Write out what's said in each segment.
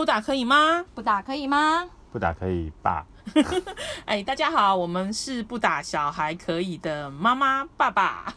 不打可以吗？不打可以吗？不打可以吧。哎，大家好，我们是不打小孩可以的妈妈爸爸，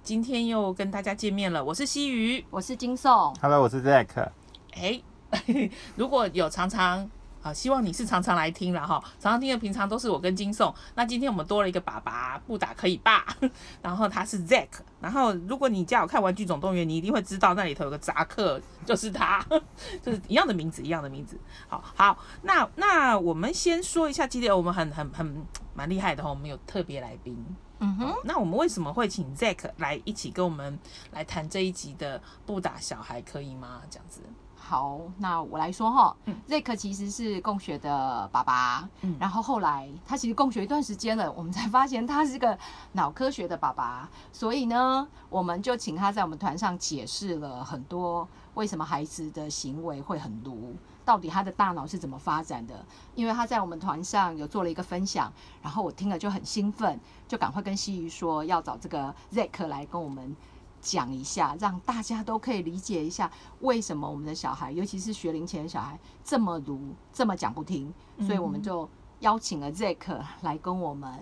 今天又跟大家见面了。我是西鱼，我是金颂。Hello，我是 Zack。哎，如果有常常啊，希望你是常常来听了哈，常常听的平常都是我跟金颂。那今天我们多了一个爸爸，不打可以爸，然后他是 Zack。然后如果你家有看《玩具总动员》，你一定会知道那里头有个扎克，就是他，就是一样的名字，一样的名字。好好，那那我们先说一下，今天我们很很很蛮厉害的哈，我们有特别来宾。嗯哼，那我们为什么会请 Zack 来一起跟我们来谈这一集的不打小孩可以吗？这样子。好，那我来说哈嗯，Zack 其实是共学的爸爸，嗯然后后来他其实共学一段时间了，我们才发现他是个脑科学的爸爸，所以呢，我们就请他在我们团上解释了很多为什么孩子的行为会很鲁，到底他的大脑是怎么发展的。因为他在我们团上有做了一个分享，然后我听了就很兴奋，就赶快跟西鱼说要找这个 Zack 来跟我们。讲一下，让大家都可以理解一下为什么我们的小孩，尤其是学龄前的小孩这么鲁，这么讲不听。所以我们就邀请了 Zack 来跟我们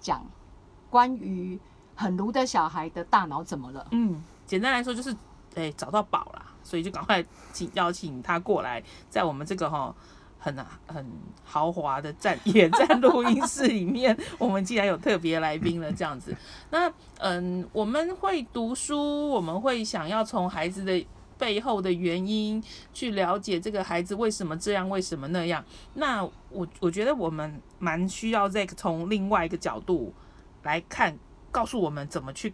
讲关于很鲁的小孩的大脑怎么了。嗯，简单来说就是，哎、找到宝啦，所以就赶快请邀请他过来，在我们这个哈很很豪华的站 野战录音室里面，我们既然有特别来宾了，这样子，那嗯，我们会读书，我们会想要从孩子的。背后的原因去了解这个孩子为什么这样，为什么那样。那我我觉得我们蛮需要 Zack 从另外一个角度来看，告诉我们怎么去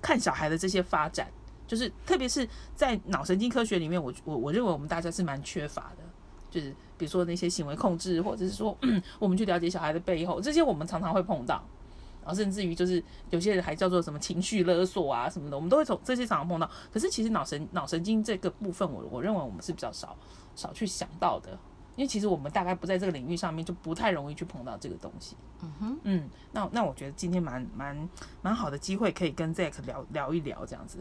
看小孩的这些发展，就是特别是在脑神经科学里面，我我我认为我们大家是蛮缺乏的，就是比如说那些行为控制，或者是说、嗯、我们去了解小孩的背后，这些我们常常会碰到。然后甚至于就是有些人还叫做什么情绪勒索啊什么的，我们都会从这些常常碰到。可是其实脑神脑神经这个部分我，我认为我们是比较少少去想到的，因为其实我们大概不在这个领域上面，就不太容易去碰到这个东西。嗯哼，嗯，那那我觉得今天蛮蛮蛮好的机会，可以跟 Zack 聊聊一聊这样子。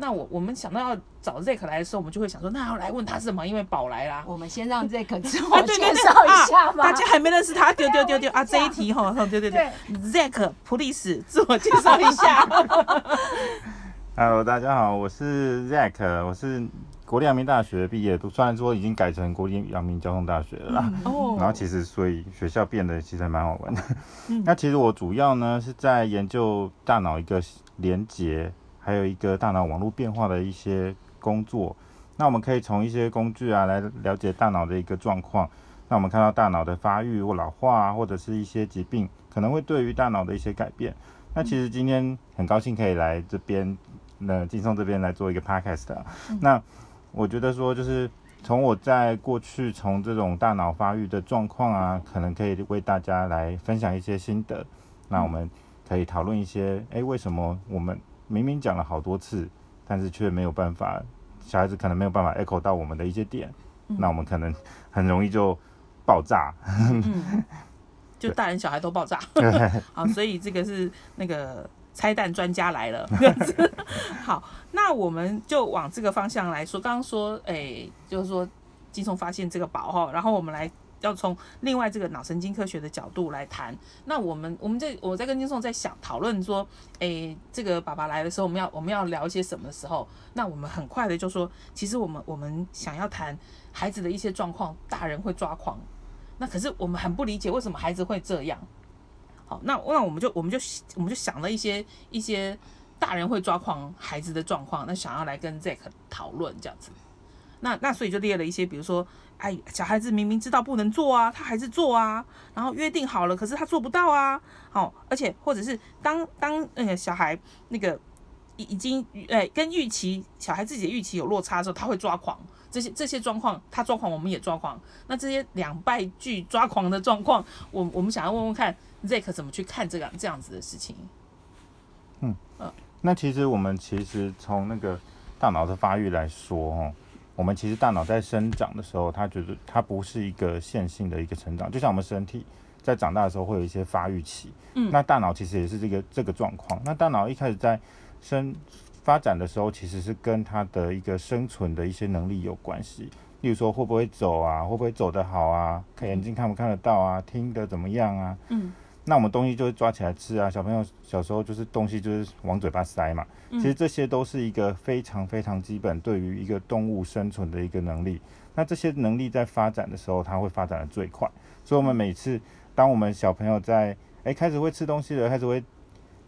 那我我们想到要找 Zack 来的时候，我们就会想说，那要来问他什么？因为宝来啦。我们先让 Zack 自 啊我介绍一下啊！吧。大家还没认识他，丢丢丢丢啊！这一题哈，哈对对对，Zack please 自我介绍一下。Hello，大家好，我是 Zack，我是国立阳明大学毕业，虽然说已经改成国立阳明交通大学了啦。哦然后其实，所以学校变得其实还蛮好玩的。嗯那其实我主要呢是在研究大脑一个连接，还有一个大脑网络变化的一些工作。那我们可以从一些工具啊来了解大脑的一个状况。那我们看到大脑的发育或老化啊，或者是一些疾病，可能会对于大脑的一些改变。那其实今天很高兴可以来这边，那金松这边来做一个 podcast 啊。那我觉得说就是从我在过去从这种大脑发育的状况啊，可能可以为大家来分享一些心得。那我们可以讨论一些，诶，为什么我们明明讲了好多次，但是却没有办法，小孩子可能没有办法 echo 到我们的一些点，那我们可能很容易就爆炸。嗯，就大人小孩都爆炸。好，所以这个是那个拆弹专家来了。好，那我们就往这个方向来说。刚刚说，哎、就是说金松发现这个宝哈，然后我们来。要从另外这个脑神经科学的角度来谈，那我们我们在我在跟金松在想讨论说，诶，这个爸爸来的时候，我们要我们要聊一些什么的时候，那我们很快的就说，其实我们我们想要谈孩子的一些状况，大人会抓狂，那可是我们很不理解为什么孩子会这样。好，那那我们就我们就我们就想了一些一些大人会抓狂孩子的状况，那想要来跟 Zack 讨论这样子。那那所以就列了一些，比如说，哎，小孩子明明知道不能做啊，他还是做啊，然后约定好了，可是他做不到啊。好，而且或者是当当那个小孩那个已已经呃跟预期小孩自己的预期有落差的时候，他会抓狂。这些这些状况，他抓狂，我们也抓狂。那这些两败俱抓狂的状况，我我们想要问问看，Zack 怎么去看这个这样子的事情？嗯那其实我们其实从那个大脑的发育来说，哦，我们其实大脑在生长的时候，它觉得它不是一个线性的一个成长，就像我们身体在长大的时候会有一些发育期，嗯那大脑其实也是这个这个状况。那大脑一开始在生发展的时候，其实是跟它的一个生存的一些能力有关系。例如说会不会走啊，会不会走得好啊，看眼睛看不看得到啊，听得怎么样啊？嗯，那我们东西就会抓起来吃啊。小朋友小时候就是东西就是往嘴巴塞嘛，嗯其实这些都是一个非常非常基本对于一个动物生存的一个能力。那这些能力在发展的时候，它会发展的最快。所以，我们每次当我们小朋友在诶开始会吃东西了，开始会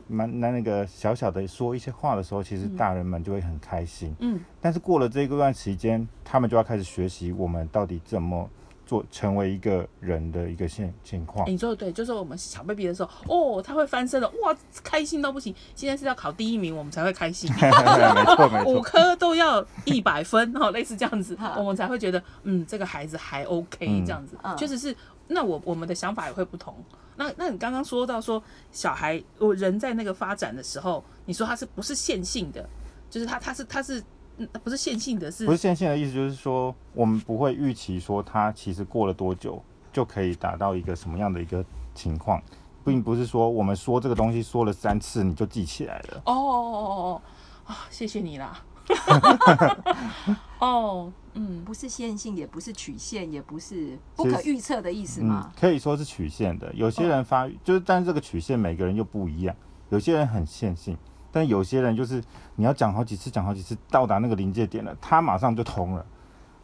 蛮那那个小小的说一些话的时候，其实大人们就会很开心。嗯，但是过了这一段时间，他们就要开始学习我们到底怎么做，成为一个人的一个现情况欸。你说的对，就是我们小 baby 的时候，哦，他会翻身了，哇，开心到不行。现在是要考第一名，我们才会开心。没错，没五。科都要一百分 哦，类似这样子，我们才会觉得，嗯，这个孩子还 OK 嗯这样子嗯，确实是。那我我们的想法也会不同。那那你刚刚说到说小孩，我人在那个发展的时候，你说他是不是线性的？就是他他是他是嗯不是线性的是，不是线性的意思，就是说我们不会预期说它其实过了多久就可以达到一个什么样的一个情况，并不是说我们说这个东西说了三次你就记起来了。哦哦哦哦哦啊，谢谢你啦。哦，嗯，不是线性，也不是曲线，也不是不可预测的意思嘛。可以说是曲线的。有些人发育、就是，但是这个曲线每个人又不一样。有些人很线性，但有些人就是你要讲好几次，讲好几次，到达那个临界点了，他马上就通了。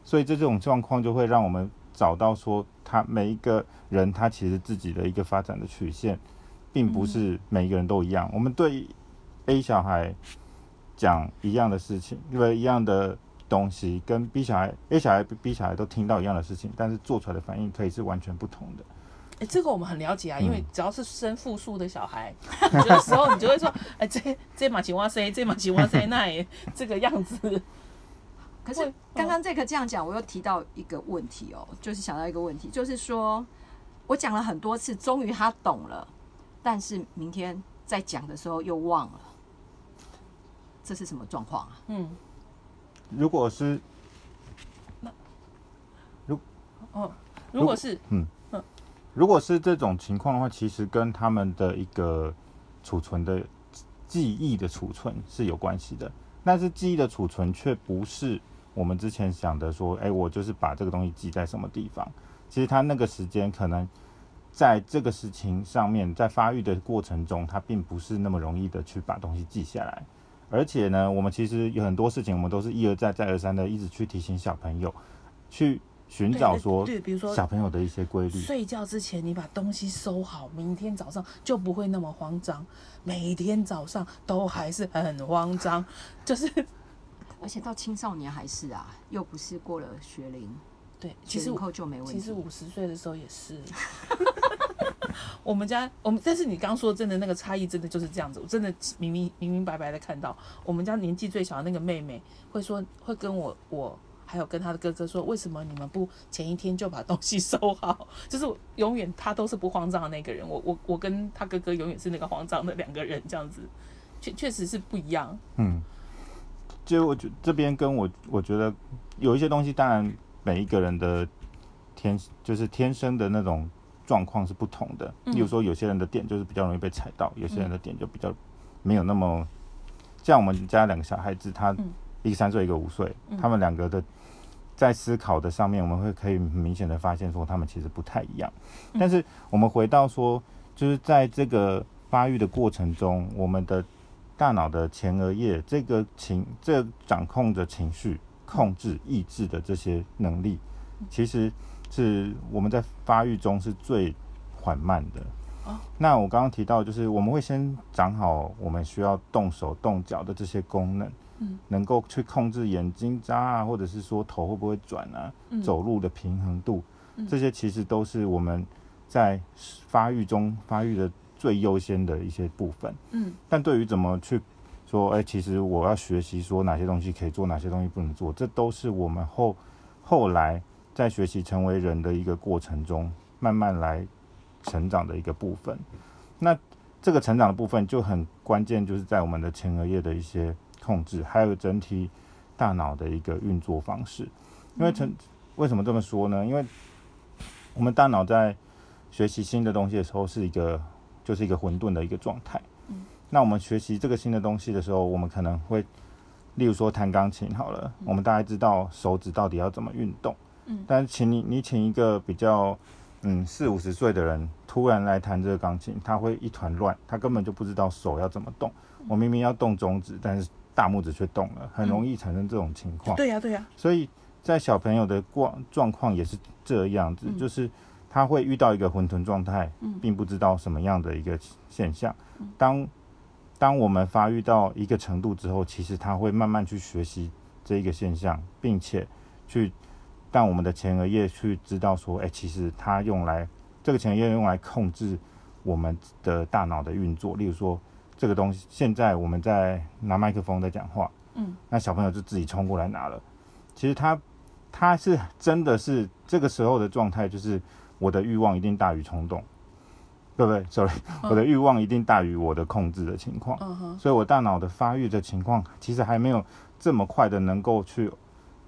所以这种状况就会让我们找到说，他每一个人他其实自己的一个发展的曲线，并不是每一个人都一样。我们对 A 小孩讲一样的事情，因为一样的东西，跟 B 小孩、A 小孩、B 小孩都听到一样的事情，但是做出来的反应可以是完全不同的。哎、这个我们很了解啊，因为嗯只要是生复数的小孩，有的时候你就会说，哎、这这马吉哇塞，这马吉哇塞，那也这个样子。可是会刚刚这个这样讲，我又提到一个问题哦，就是想到一个问题，就是说我讲了很多次，终于他懂了，但是明天再讲的时候又忘了，这是什么状况啊？嗯，如果是那如哦，如果是如果是这种情况的话，其实跟他们的一个储存的记忆的储存是有关系的。但是记忆的储存却不是我们之前想的说，哎、我就是把这个东西记在什么地方。其实他那个时间可能在这个事情上面，在发育的过程中，他并不是那么容易的去把东西记下来。而且呢，我们其实有很多事情，我们都是一而再、再而三的一直去提醒小朋友，去寻找说对，比如说小朋友的一些规律。睡觉之前你把东西收好，明天早上就不会那么慌张。每天早上都还是很慌张，就是而且到青少年还是啊，又不是过了学龄，对，其实后就没问题。其实五十岁的时候也是。我们家我们，但是你刚说真的那个差异真的就是这样子，我真的明明明明白白的看到，我们家年纪最小的那个妹妹会说，会跟我我还有跟他的哥哥说，为什么你们不前一天就把东西收好？就是永远他都是不慌张的那个人，我我我跟他哥哥永远是那个慌张的两个人，这样子，确确实是不一样。嗯，就我觉这边跟我我觉得有一些东西，当然每一个人的天就是天生的那种状况是不同的。嗯例如说，有些人的点就是比较容易被踩到，有些人的点就比较没有那么。像我们家两个小孩子，他嗯一个三岁，一个五岁，他们两个的在思考的上面，我们会可以明显的发现说，他们其实不太一样。但是我们回到说，就是在这个发育的过程中，我们的大脑的前额叶这个情，这个掌控着情绪、控制、意志的这些能力，其实是我们在发育中是最缓慢的。哦那我刚刚提到，就是我们会先长好我们需要动手动脚的这些功能，嗯，能够去控制眼睛眨啊，或者是说头会不会转啊，嗯走路的平衡度，嗯这些其实都是我们在发育中发育的最优先的一些部分。嗯但对于怎么去说，哎、其实我要学习说哪些东西可以做，哪些东西不能做，这都是我们后后来在学习成为人的一个过程中，慢慢来成长的一个部分。那这个成长的部分就很关键，就是在我们的前额叶的一些控制，还有整体大脑的一个运作方式。因为成为什么这么说呢？因为我们大脑在学习新的东西的时候，是一个就是一个混沌的一个状态。那我们学习这个新的东西的时候，我们可能会例如说弹钢琴好了，我们大概知道手指到底要怎么运动，嗯，但是请你你请一个比较嗯四五十岁的人突然来弹这个钢琴，他会一团乱，他根本就不知道手要怎么动。我明明要动中指，但是大拇指却动了，很容易产生这种情况。对呀、对呀、所以在小朋友的状状况也是这样子，就是他会遇到一个混沌状态，并不知道什么样的一个现象。当当我们发育到一个程度之后，其实他会慢慢去学习这一个现象，并且去让我们的前额叶去知道说，哎、其实它用来这个前额叶用来控制我们的大脑的运作。例如说，这个东西现在我们在拿麦克风在讲话，嗯，那小朋友就自己冲过来拿了。其实他他是真的是这个时候的状态，就是我的欲望一定大于冲动，对不对？Sorry，、我的欲望一定大于我的控制的情况。所以我大脑的发育的情况其实还没有这么快的能够去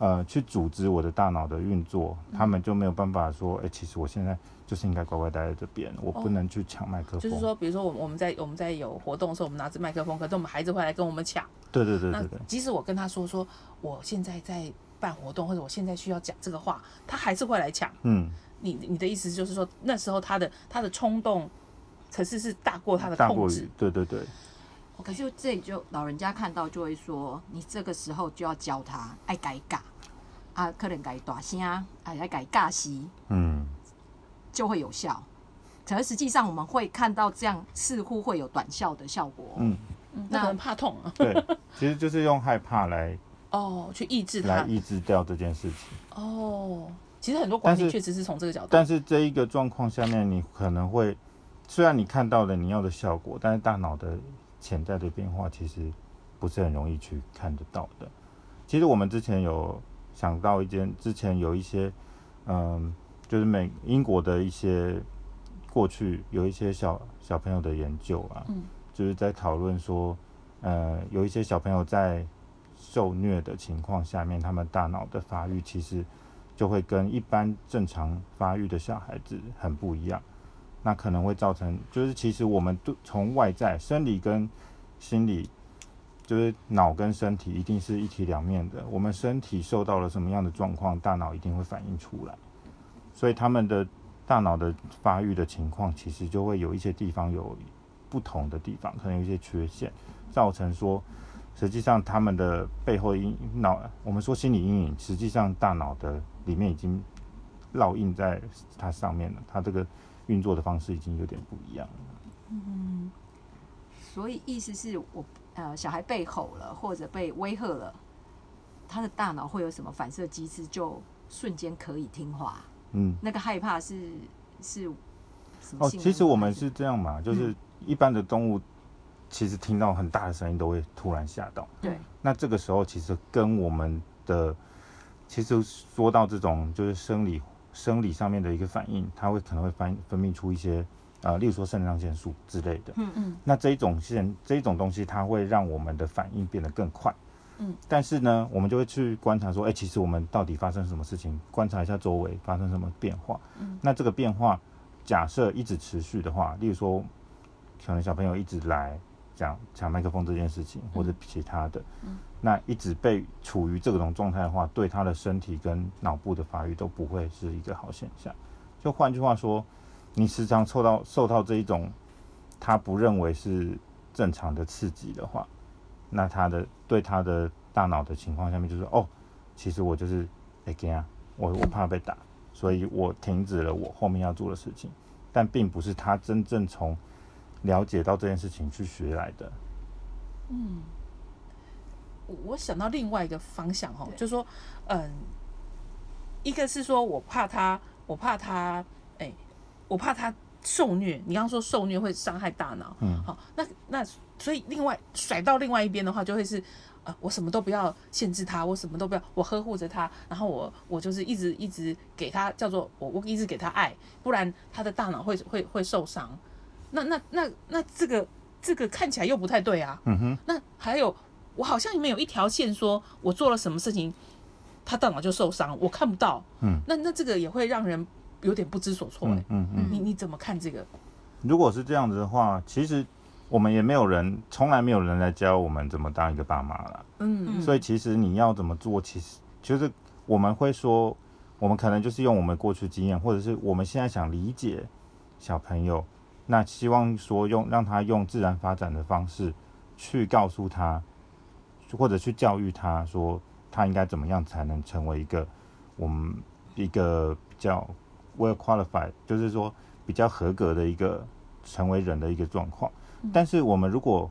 呃去组织我的大脑的运作，他们就没有办法说，哎、其实我现在就是应该乖乖待在这边，我不能去抢麦克风。就是说，比如说我们我们在我们在有活动的时候，我们拿着麦克风，可是我们孩子会来跟我们抢。对对对那对对，即使我跟他说说我现在在办活动，或者我现在需要讲这个话，他还是会来抢。嗯，你你的意思就是说，那时候他的他的冲动，可是是大过他的大过控制于。对对对，可是这里就老人家看到就会说，你这个时候就要教他爱改尬啊，可能改大声，啊，来改尬息嗯，就会有效。可是实际上我们会看到这样似乎会有短效的效果。嗯嗯那可能怕痛啊。对，其实就是用害怕来哦，去抑制它。来抑制掉这件事情。哦，其实很多管理但是确实是从这个角度。但是这一个状况下面，你可能会虽然你看到了你要的效果，但是大脑的潜在的变化其实不是很容易去看得到的。其实我们之前有想到一件，之前有一些，嗯，就是美英国的一些过去有一些小小朋友的研究啊，嗯。就是在讨论说，呃，有一些小朋友在受虐的情况下面，他们大脑的发育其实就会跟一般正常发育的小孩子很不一样，那可能会造成，就是其实我们都从外在生理跟心理，就是脑跟身体一定是一体两面的。我们身体受到了什么样的状况，大脑一定会反映出来，所以他们的大脑的发育的情况，其实就会有一些地方有不同的地方，可能有一些缺陷，造成说。实际上，他们的背后阴脑，我们说心理阴影，实际上大脑的里面已经烙印在它上面了。它这个运作的方式已经有点不一样了。嗯所以意思是我呃小孩被吼了或者被威吓了，他的大脑会有什么反射机制，就瞬间可以听话。嗯，那个害怕是是哦，其实我们是这样嘛，就是一般的动物，其实听到很大的声音都会突然吓到。对那这个时候其实跟我们的，其实说到这种就是生理生理上面的一个反应，它会可能会分分泌出一些呃，例如说肾上腺素之类的。嗯嗯那这一种现这一种东西，它会让我们的反应变得更快。嗯，但是呢，我们就会去观察说，哎、其实我们到底发生什么事情？观察一下周围发生什么变化。嗯，那这个变化假设一直持续的话，例如说，可能小朋友一直来讲抢麦克风这件事情，或者其他的，嗯，那一直被处于这种状态的话，对他的身体跟脑部的发育都不会是一个好现象。就换句话说，你时常受到受到这一种他不认为是正常的刺激的话，那他的对他的大脑的情况下面就是哦，其实我就是哎给啊，我我怕被打，所以我停止了我后面要做的事情，但并不是他真正从了解到这件事情去学来的。嗯，我我想到另外一个方向哈，就是说，嗯，一个是说我怕他，我怕他，哎、我怕他受虐。你刚刚说受虐会伤害大脑，嗯好，那那所以另外甩到另外一边的话，就会是。呃，我什么都不要限制他，我什么都不要，我呵护着他，然后我我就是一直一直给他叫做我我一直给他爱，不然他的大脑会会会受伤。那那那那这个这个看起来又不太对啊。嗯哼，那还有，我好像里面有一条线，说我做了什么事情，他大脑就受伤，我看不到。嗯，那那这个也会让人有点不知所措、欸。嗯嗯嗯。你你怎么看这个？如果是这样子的话，其实我们也没有人，从来没有人来教我们怎么当一个爸妈了。嗯所以其实你要怎么做，其实就是我们会说，我们可能就是用我们过去经验，或者是我们现在想理解小朋友，那希望说用让他用自然发展的方式去告诉他，或者去教育他说他应该怎么样才能成为一个我们一个比较 well qualified，就是说比较合格的一个成为人的一个状况。但是我们如果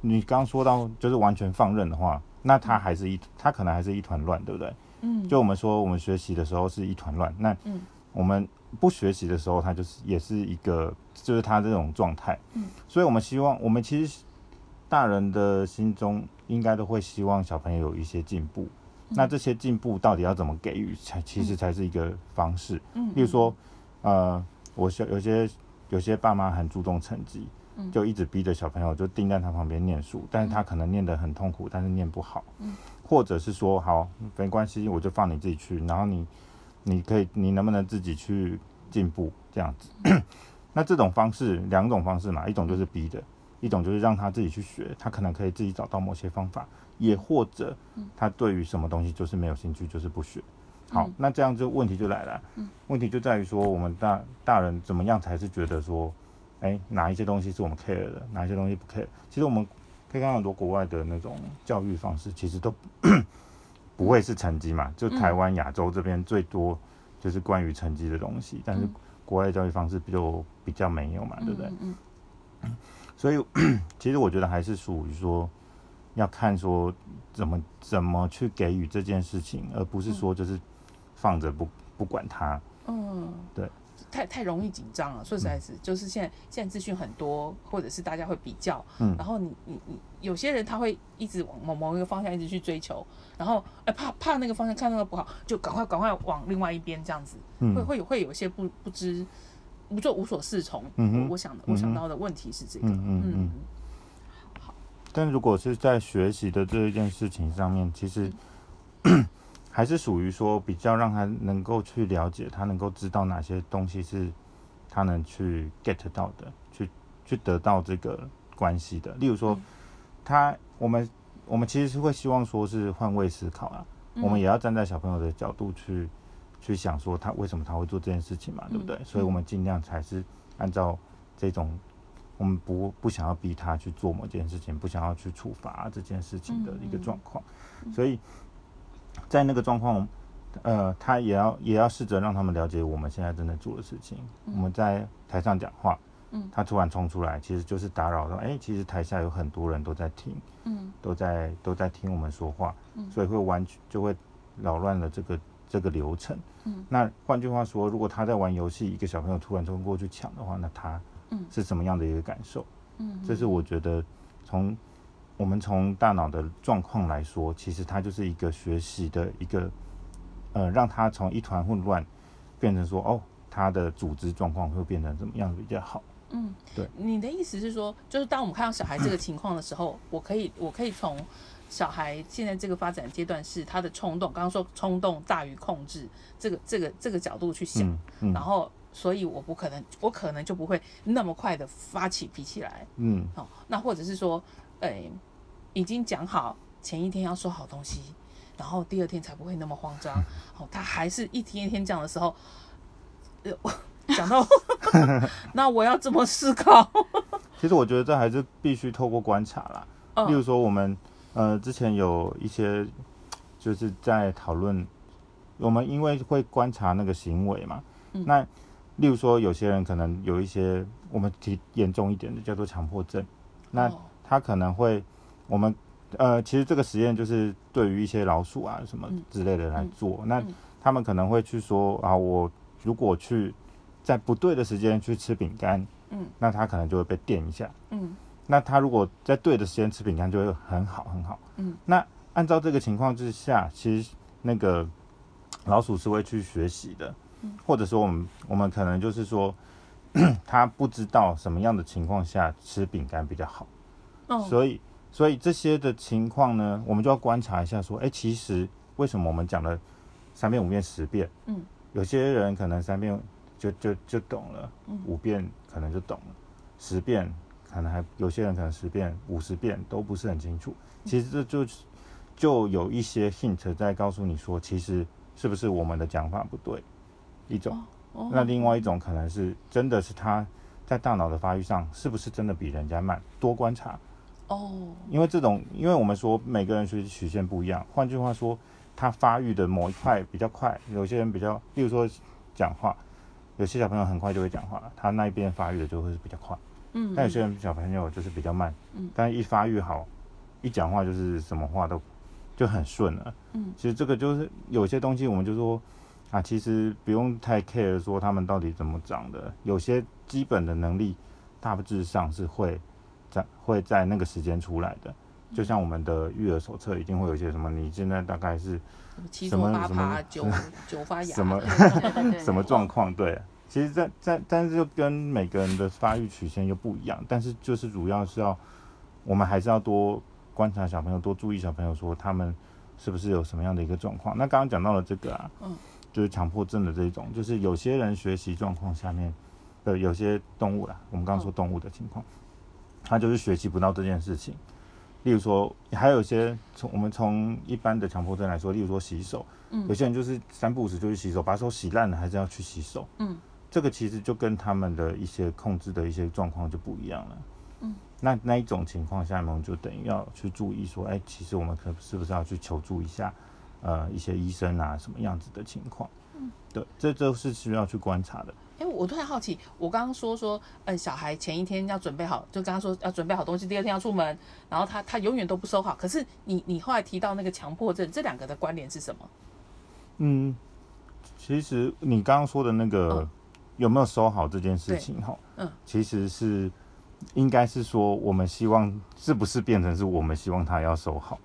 你刚刚说到就是完全放任的话，那他还是一他可能还是一团乱，对不对？嗯，就我们说我们学习的时候是一团乱，那嗯我们不学习的时候，他就是也是一个就是他这种状态。嗯，所以我们希望我们其实大人的心中应该都会希望小朋友有一些进步。嗯。那这些进步到底要怎么给予，才其实才是一个方式。嗯，例如说，呃，我小有些有些爸妈很注重成绩，嗯。就一直逼着小朋友就盯在他旁边念书，但是他可能念得很痛苦，但是念不好，嗯。或者是说好没关系，我就放你自己去，然后你你可以你能不能自己去进步这样子？那这种方式两种方式嘛，一种就是逼的，一种就是让他自己去学，他可能可以自己找到某些方法，也或者他对于什么东西就是没有兴趣，就是不学。好，嗯那这样就问题就来了，问题就在于说，我们大大人怎么样才是觉得说，哎、哪一些东西是我们 care 的，哪一些东西不 care？其实我们可以看很多国外的那种教育方式，其实都 不会是成绩嘛，就台湾、亚洲这边最多就是关于成绩的东西，但是国外的教育方式比较比较没有嘛，对不对？嗯所以 其实我觉得还是属于说要看说怎么怎么去给予这件事情，而不是说就是放着不不管它。嗯，对，太太容易紧张了。说实在是，就是现在现在资讯很多，或者是大家会比较，嗯。然后你你你有些人他会一直往某某一个方向一直去追求，然后哎怕怕那个方向看那个不好，就赶快赶快往另外一边这样子，嗯。会会有会有一些不不知不就无所适从。嗯哼我我想的我想到的问题是这个，嗯嗯嗯嗯。但如果是在学习的这一件事情上面，其实 还是属于说比较让他能够去了解，他能够知道哪些东西是他能去 get 到的，去去得到这个关系的。例如说，他我们我们其实是会希望说是换位思考啊，我们也要站在小朋友的角度去去想说他为什么他会做这件事情嘛，对不对？所以我们尽量才是按照这种。我们不不想要逼他去做某件事情，不想要去处罚这件事情的一个状况，所以在那个状况，呃，他也要也要试着让他们了解我们现在正在做的事情。我们在台上讲话，嗯他突然冲出来，其实就是打扰到，哎、其实台下有很多人都在听，嗯都在都在听我们说话，嗯所以会完全就会扰乱了这个这个流程。嗯那换句话说，如果他在玩游戏，一个小朋友突然冲过去抢的话，那他嗯是什么样的一个感受？嗯，这是我觉得从我们从大脑的状况来说，其实它就是一个学习的一个呃，让他从一团混乱变成说哦，他的组织状况会变成怎么样比较好？嗯，对。你的意思是说，就是当我们看到小孩这个情况的时候，我可以，我可以从小孩现在这个发展阶段是他的冲动，刚刚说冲动大于控制，这个这个这个角度去想，嗯嗯然后所以我不可能，我可能就不会那么快的发起脾气来，嗯哦，那或者是说，诶、已经讲好前一天要说好东西，然后第二天才不会那么慌张。哦，他还是一天一天讲的时候，呃，我 讲到，那我要怎么思考？其实我觉得这还是必须透过观察啦。例如嗯说，我们呃之前有一些就是在讨论，我们因为会观察那个行为嘛，嗯。那例如说有些人可能有一些我们提严重一点的叫做强迫症，那哦他可能会我们呃其实这个实验就是对于一些老鼠啊什么嗯之类的来做，那嗯。他们可能会去说啊，我如果去在不对的时间去吃饼干，嗯。那他可能就会被电一下。嗯那他如果在对的时间吃饼干，就会很好很好。嗯，那按照这个情况之下，其实那个老鼠是会去学习的，嗯。或者说我们我们可能就是说，他不知道什么样的情况下吃饼干比较好，哦。所以所以这些的情况呢，我们就要观察一下，说，哎、其实为什么我们讲了三遍、五遍、十遍，嗯，有些人可能三遍就就就懂了，嗯。五遍可能就懂了，十遍可能还有些人可能十遍、五十遍都不是很清楚。其实这就就有一些 hint 在告诉你说，其实是不是我们的讲法不对？一种，哦那另外一种可能是真的是他在大脑的发育上是不是真的比人家慢？多观察，哦，因为这种，因为我们说每个人学习曲线不一样，换句话说，他发育的某一块比较快，有些人比较，例如说讲话，有些小朋友很快就会讲话，他那一边发育的就会是比较快，嗯，但有些人小朋友就是比较慢，嗯但一发育好，一讲话就是什么话都就很顺了。嗯，其实这个就是有些东西我们就说啊，其实不用太 care 说他们到底怎么长的，有些基本的能力大致上是会在会在那个时间出来的。就像我们的育儿手册一定会有一些什么，你现在大概是七什么什么九 九发芽，什么什么状况？对，其实在，在但是就跟每个人的发育曲线又不一样，但是就是主要是要我们还是要多观察小朋友，多注意小朋友说他们是不是有什么样的一个状况。那刚刚讲到了这个啊，嗯，就是强迫症的这种，就是有些人学习状况下面的有些动物啦，我们刚刚说动物的情况，他就是学习不到这件事情。例如说，还有一些从我们从一般的强迫症来说，例如说洗手，嗯有些人就是三不五时就去洗手，把手洗烂了还是要去洗手，嗯，这个其实就跟他们的一些控制的一些状况就不一样了，嗯，那那一种情况下，我们就等于要去注意说，哎、其实我们可是不是要去求助一下，呃，一些医生啊，什么样子的情况，嗯，对，这都是需要去观察的，哎、我突然好奇，我刚刚说说，呃，小孩前一天要准备好，就刚刚说要准备好东西，第二天要出门，然后他他永远都不收好。可是你你后来提到那个强迫症，这两个的关联是什么？嗯，其实你刚刚说的那个、嗯有没有收好这件事情哈，嗯，其实是应该是说我们希望是不是变成是我们希望他要收好，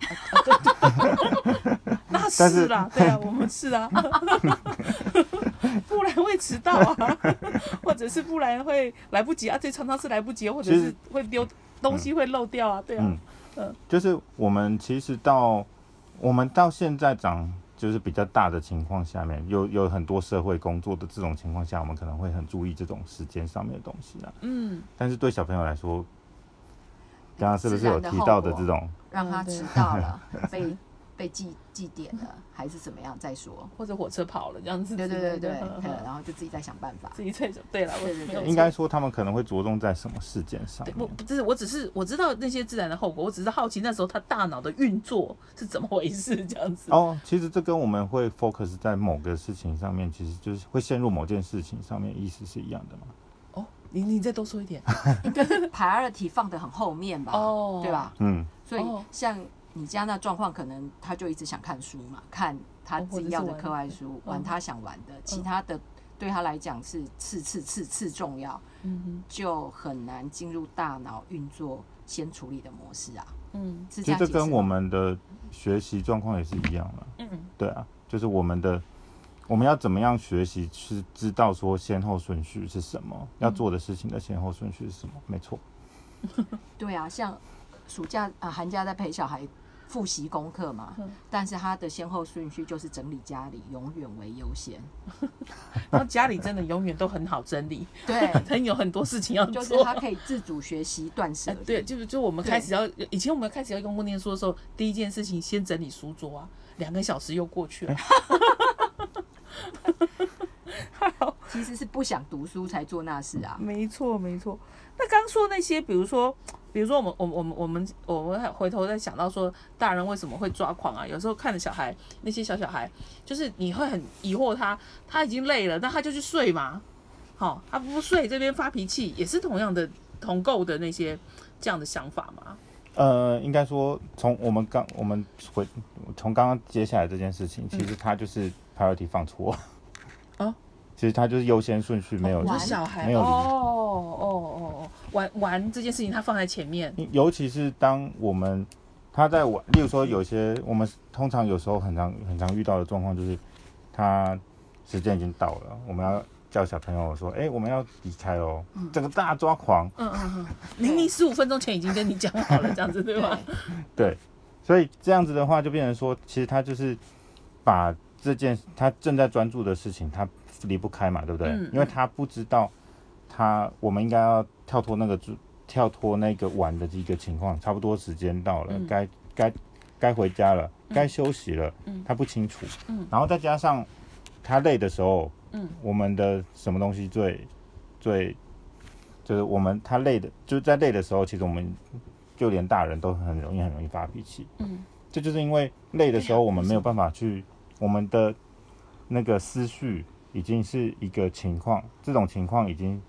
那但是是啦，对啊，我们是啊，不然会迟到啊，或者是不然会来不及啊，这常常是来不及，或者是会丢东西会漏掉啊，对啊，嗯。嗯。就是我们其实到我们到现在长就是比较大的情况下面，有有很多社会工作的这种情况下，我们可能会很注意这种时间上面的东西啦。嗯，但是对小朋友来说，刚刚是不是有提到的这种？让他迟到了，被被祭祭奠了，还是怎么样再说？或者火车跑了这样子对，对对对，然后就自己再想办法。自己在走，对了，我对对对应该说他们可能会着重在什么事件上对，面我？不是，我只是我知道那些自然的后果，我只是好奇那时候他大脑的运作是怎么回事，这样子。哦，其实这跟我们会 focus 在某个事情上面，其实就是会陷入某件事情上面，意思是一样的嘛。哦，你你再多说一点。应该是 priority 放得很后面吧？哦对吧？嗯，所以哦像你家那状况，可能他就一直想看书嘛，看他哦自己要的课外书，玩嗯他想玩的，其他的对他来讲是次次次次重要，嗯就很难进入大脑运作先处理的模式啊。嗯。是这其实这跟我们的学习状况也是一样的。嗯。嗯对啊，就是我们的我们要怎么样学习，是知道说先后顺序是什么，要做的事情的先后顺序是什么。没错，对啊，像暑假啊、寒假在陪小孩复习功课嘛，嗯但是他的先后顺序就是整理家里，永远为优先。然后家里真的永远都很好整理，对，很有很多事情要做就是。他可以自主学习断舍对，就是就我们开始要，以前我们开始要用默念书的时候，第一件事情先整理书桌啊，两个小时又过去了。其实是不想读书才做那事啊。没错，没错。那刚说那些，比如说，比如说我们，我们，我们，我们，我们还回头再想到说，大人为什么会抓狂啊？有时候看着小孩，那些小小孩，就是你会很疑惑他，他已经累了，那他就去睡嘛。好、他不睡这边发脾气，也是同样的同构的那些这样的想法嘛。呃，应该说从我们刚我们回从刚刚接下来这件事情，其实他就是 priority 放错。哦，其实他就是优先顺序没有玩。小孩。没有哦哦哦哦，玩玩这件事情他放在前面，尤其是当我们他在玩，例如说有些我们通常有时候很常很常遇到的状况就是，他时间已经到了，我们要叫小朋友说，哎、我们要离开喽，整个大抓狂，嗯嗯嗯，明明十五分钟前已经跟你讲好了，这样子对吧？对，所以这样子的话就变成说，其实他就是把这件他正在专注的事情，他离不开嘛，对不对？嗯因为他不知道他我们应该要跳脱那个注跳脱那个玩的一个情况，差不多时间到了，嗯。该该该回家了，该休息了，嗯。他不清楚，嗯。然后再加上他累的时候，嗯。我们的什么东西最最就是我们他累的，就是在累的时候，其实我们就连大人都很容易很容易发脾气，嗯。这就是因为累的时候，我们没有办法去，我们的那个思绪已经是一个情况，这种情况已经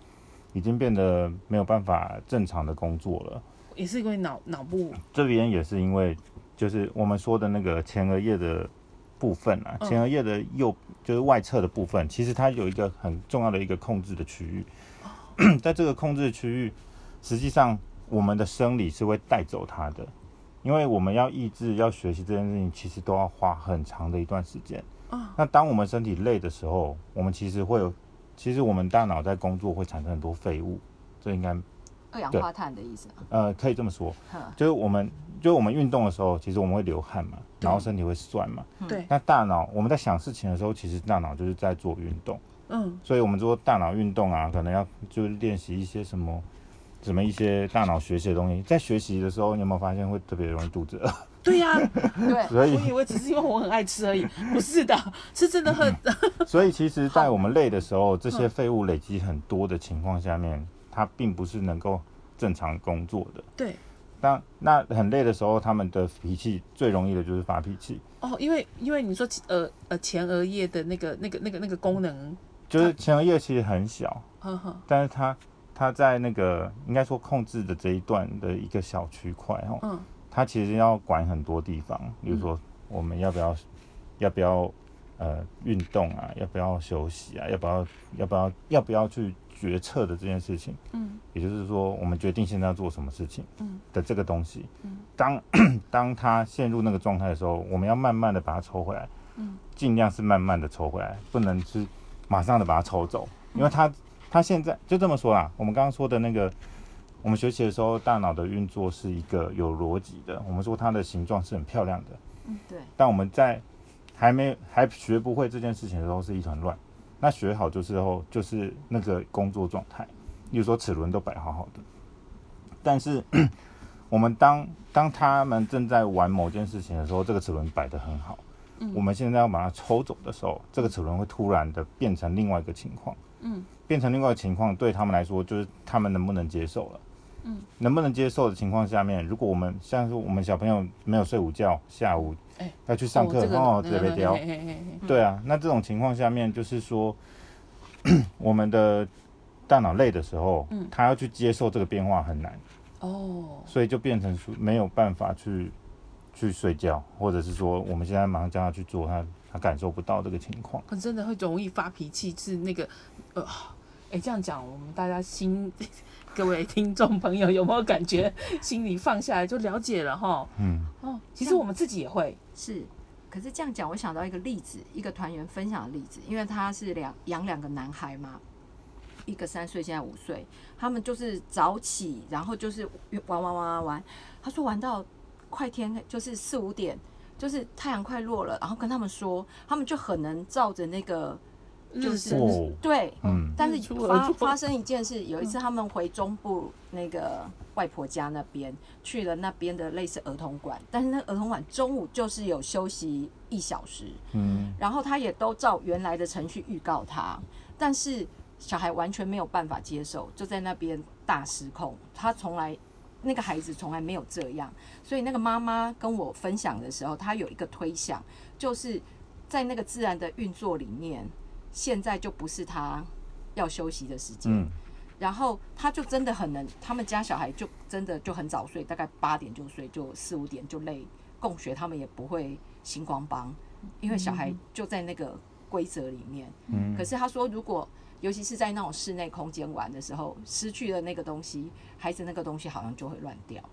已经变得没有办法正常的工作了。也是因为脑脑部这边也是因为，就是我们说的那个前额叶的部分啊，嗯前额叶的右就是外侧的部分，其实它有一个很重要的一个控制的区域，在这个控制区域，实际上我们的生理是会带走它的，因为我们要抑制要学习这件事情，其实都要花很长的一段时间。啊那当我们身体累的时候，我们其实会有，其实我们大脑在工作会产生很多废物，这应该二氧化碳的意思啊。呃可以这么说。就是我们，就是我们运动的时候，其实我们会流汗嘛，然后身体会酸嘛。对，那大脑我们在想事情的时候，其实大脑就是在做运动，嗯所以我们说大脑运动啊，可能要就是练习一些什么。什么一些大脑学习的东西，在学习的时候，你有没有发现会特别容易肚子饿？对呀、对，所以，我以为只是因为我很爱吃而已，不是的，是真的很 所以其实，在我们累的时候，这些废物累积很多的情况下面，它并不是能够正常工作的。对。那那很累的时候，他们的脾气最容易的就是发脾气，哦，因为因为你说呃呃前额叶的那个那个那个那个功能，就是前额叶其实很小，呵呵，但是它它在那个应该说控制的这一段的一个小区块哦，嗯它其实要管很多地方，比如说我们要不要要不要呃运动啊，要不要休息啊，要不要要不要要不要去决策的这件事情，嗯。也就是说我们决定现在要做什么事情嗯。的这个东西，嗯。当 当他陷入那个状态的时候，我们要慢慢的把它抽回来，嗯。尽量是慢慢的抽回来，不能是马上的把它抽走，因为它它现在就这么说啦。我们刚刚说的那个，我们学习的时候，大脑的运作是一个有逻辑的，我们说它的形状是很漂亮的，嗯对，但我们在还没还学不会这件事情的时候是一团乱。那学好就是后就是那个工作状态，例如说齿轮都摆好好的，但是 我们当当他们正在玩某件事情的时候，这个齿轮摆得很好。嗯我们现在要把它抽走的时候，这个齿轮会突然的变成另外一个情况，嗯变成另外一个情况，对他们来说就是他们能不能接受了。嗯，能不能接受的情况下面，如果我们像是我们小朋友没有睡午觉，下午哎。要去上课，这个哦，那这边雕，对啊，那这种情况下面，就是说，我们的大脑累的时候，嗯。他要去接受这个变化很难，哦，所以就变成说没有办法去去睡觉，或者是说我们现在马上叫他去做，他他感受不到这个情况。很真的会容易发脾气，是那个呃，哎，这样讲，我们大家心，各位听众朋友有没有感觉心里放下来就了解了哈？嗯，哦，其实我们自己也会，是。可是这样讲，我想到一个例子，一个团员分享的例子，因为他是两养两个男孩嘛，一个三岁，现在五岁，他们就是早起，然后就是玩玩玩玩玩。他说玩到快天，就是四五点，就是太阳快落了，然后跟他们说，他们就很能照着那个就是哦。对，嗯。但是发发生一件事，有一次他们回中部那个外婆家那边，去了那边的类似儿童馆，但是那儿童馆中午就是有休息一小时，嗯，然后他也都照原来的程序预告他，但是小孩完全没有办法接受，就在那边大失控。他从来那个孩子从来没有这样，所以那个妈妈跟我分享的时候，她有一个推想，就是在那个自然的运作里面，现在就不是他要休息的时间。嗯，然后他就真的很能，他们家小孩就真的就很早睡，大概八点就睡，就四五点就累。共学他们也不会星光帮，因为小孩就在那个规则里面。嗯可是他说，如果尤其是在那种室内空间玩的时候，失去了那个东西，孩子那个东西好像就会乱掉。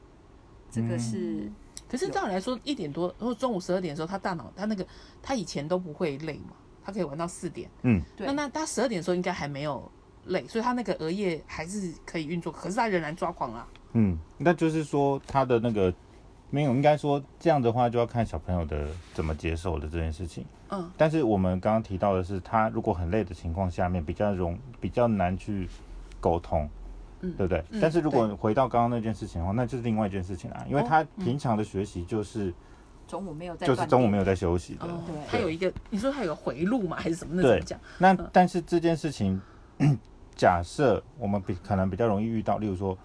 这个是、可是照理来说，一点多或者中午十二点的时候，他大脑他那个他以前都不会累嘛，他可以玩到四点。嗯，对那那他十二点的时候应该还没有累，所以他那个额叶还是可以运作，可是他仍然抓狂啊。嗯，那就是说他的那个没有，应该说这样的话就要看小朋友的怎么接受的这件事情。嗯，但是我们刚刚提到的是，他如果很累的情况下面，比较容比较难去沟通。嗯对不对？嗯但是如果回到刚刚那件事情的话，那就是另外一件事情啦，因为哦他平常的学习就是、中午没有在就是中午没有在休息的，哦。对，它有一个，你说它有个回路嘛，还是什么？那怎对么讲？那嗯但是这件事情，假设我们比可能比较容易遇到，例如说，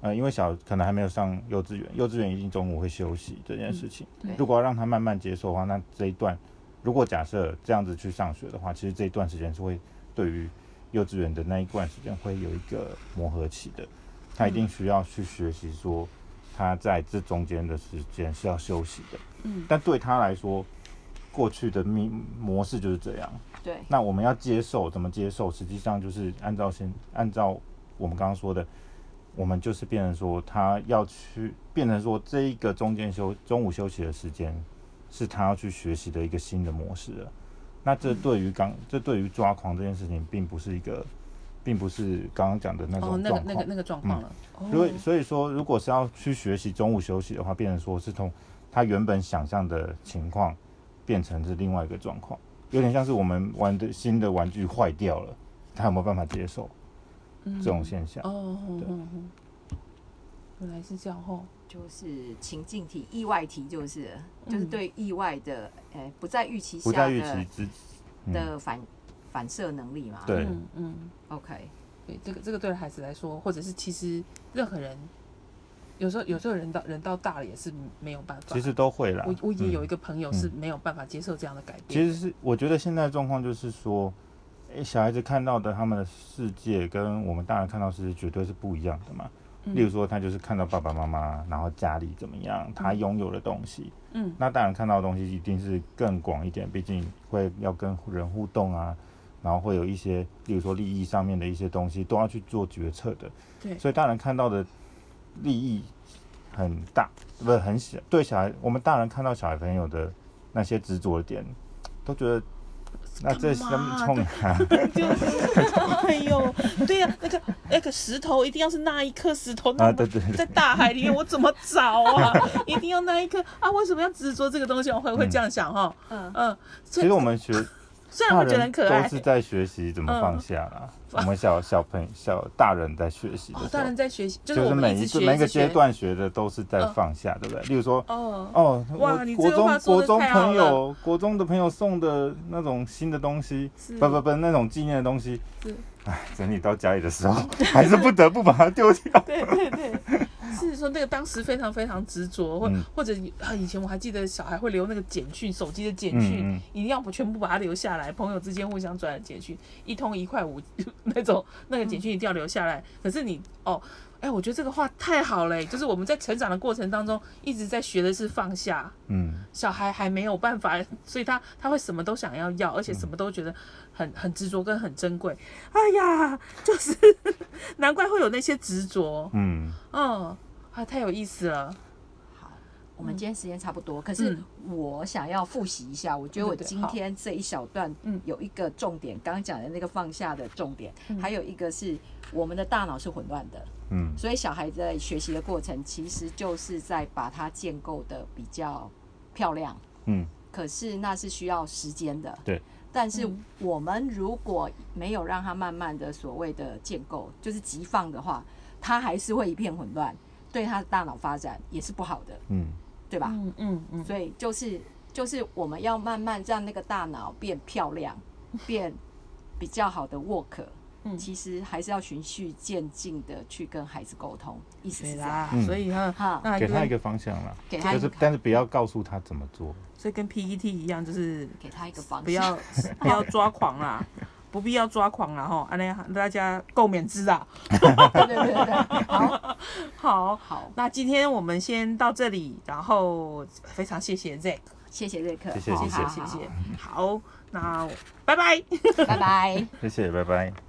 呃，因为小可能还没有上幼稚园，幼稚园已经中午会休息这件事情。对。如果要让他慢慢接受的话，那这一段，如果假设这样子去上学的话，其实这一段时间是会对于幼稚园的那一段时间会有一个磨合期的，他一定需要去学习说，他在这中间的时间是要休息的。嗯，但对他来说，过去的密模式就是这样。对那我们要接受，怎么接受？实际上就是按照先按照我们刚刚说的，我们就是变成说他要去变成说这一个中间休中午休息的时间是他要去学习的一个新的模式了。那这对于刚这对于抓狂这件事情，并不是一个，并不是刚刚讲的那哦，种状况。那个那个那个状况了。所以哦所以说，如果是要去学习中午休息的话，变成说是从他原本想象的情况变成是另外一个状况，有点像是我们玩的新的玩具坏掉了，他有没有办法接受嗯这种现象？哦，对嗯嗯原来是这样哦。就是情境题、意外题，就是嗯就是对意外的，呃，不在预期不下在预期的之，嗯，的反反射能力嘛。对嗯嗯，，OK，对，这个这个对孩子来说，或者是其实任何人，有时候有时候人到人到大了也是没有办法。其实都会啦。我我也有一嗯个朋友是没有办法接受这样的改变其。实是我觉得现在的状况就是说，诶、小孩子看到的他们的世界跟我们大人看到的世界绝对是不一样的嘛。嗯例如说，他就是看到爸爸妈妈，然后家里怎么样，他拥有的东西。嗯那大人看到的东西一定是更广一点，毕竟会要跟人互动啊，然后会有一些，例如说利益上面的一些东西都要去做决策的。对所以大人看到的利益很大，不是很小。对小孩，我们大人看到小孩朋友的那些执着的点，都觉得那这是干嘛冲 啊，就是，哎呦，对呀、那个那个石头一定要是那一颗石头，那 啊对对对在大海里面我怎么找啊？一定要那一颗啊？为什么要执着这个东西？我会会这样想哈，嗯，嗯，其实我们学大虽然会觉得很人可爱。都，是在学习怎么放下啦。我们小小朋小大人在学习的哦，时候，大人在学习，就就是每一一直学个每一个阶段学的都是在嗯放下，对不对？例如说，哦，哦，国中国中朋友国中的朋友送的那种新的东西，不不不，那种纪念的东西是，哎，整理到家里的时候，还是不得不把它丢掉。对对对，是说那个当时非常非常执着，或、嗯或者啊，以前我还记得小孩会留那个简讯，手机的简讯，嗯嗯一定要全部把它留下来，朋友之间互相转的简讯，一通一块五 那种，那个简讯一定要留下来。可是你哦。哎，我觉得这个话太好了，就是我们在成长的过程当中一直在学的是放下，嗯，小孩还没有办法，所以他他会什么都想要要，而且什么都觉得很很执着跟很珍贵。哎呀，就是 难怪会有那些执着。嗯，嗯，啊，太有意思了。好，我们今天时间差不多，可是我想要复习一下，我觉得我今天这一小段嗯。有一个重点，刚刚讲的那个放下的重点，嗯。还有一个是我们的大脑是混乱的，嗯，所以小孩在学习的过程，其实就是在把它建构的比较漂亮。嗯，可是那是需要时间的。对。但是嗯。我们如果没有让它慢慢的所谓的建构，就是急放的话，它还是会一片混乱，对他的大脑发展也是不好的，嗯，对吧？嗯嗯嗯，所以就是就是我们要慢慢让那个大脑变漂亮，变比较好的 work。嗯其实还是要循序渐进的去跟孩子沟通，意思是这样。啦，嗯所以哈，哈，那给他一个方向啦，给他就是但是不要告诉他怎么做。所以跟 PET 一样，就是给他一个方向。不要 不要抓狂啦，不必要抓狂了哈，安尼大家够免之啊。对对对好好，好，那今天我们先到这里，然后非常谢谢 Zack，谢谢瑞克，谢谢谢谢谢谢，好，那拜拜。拜拜。谢谢，拜拜。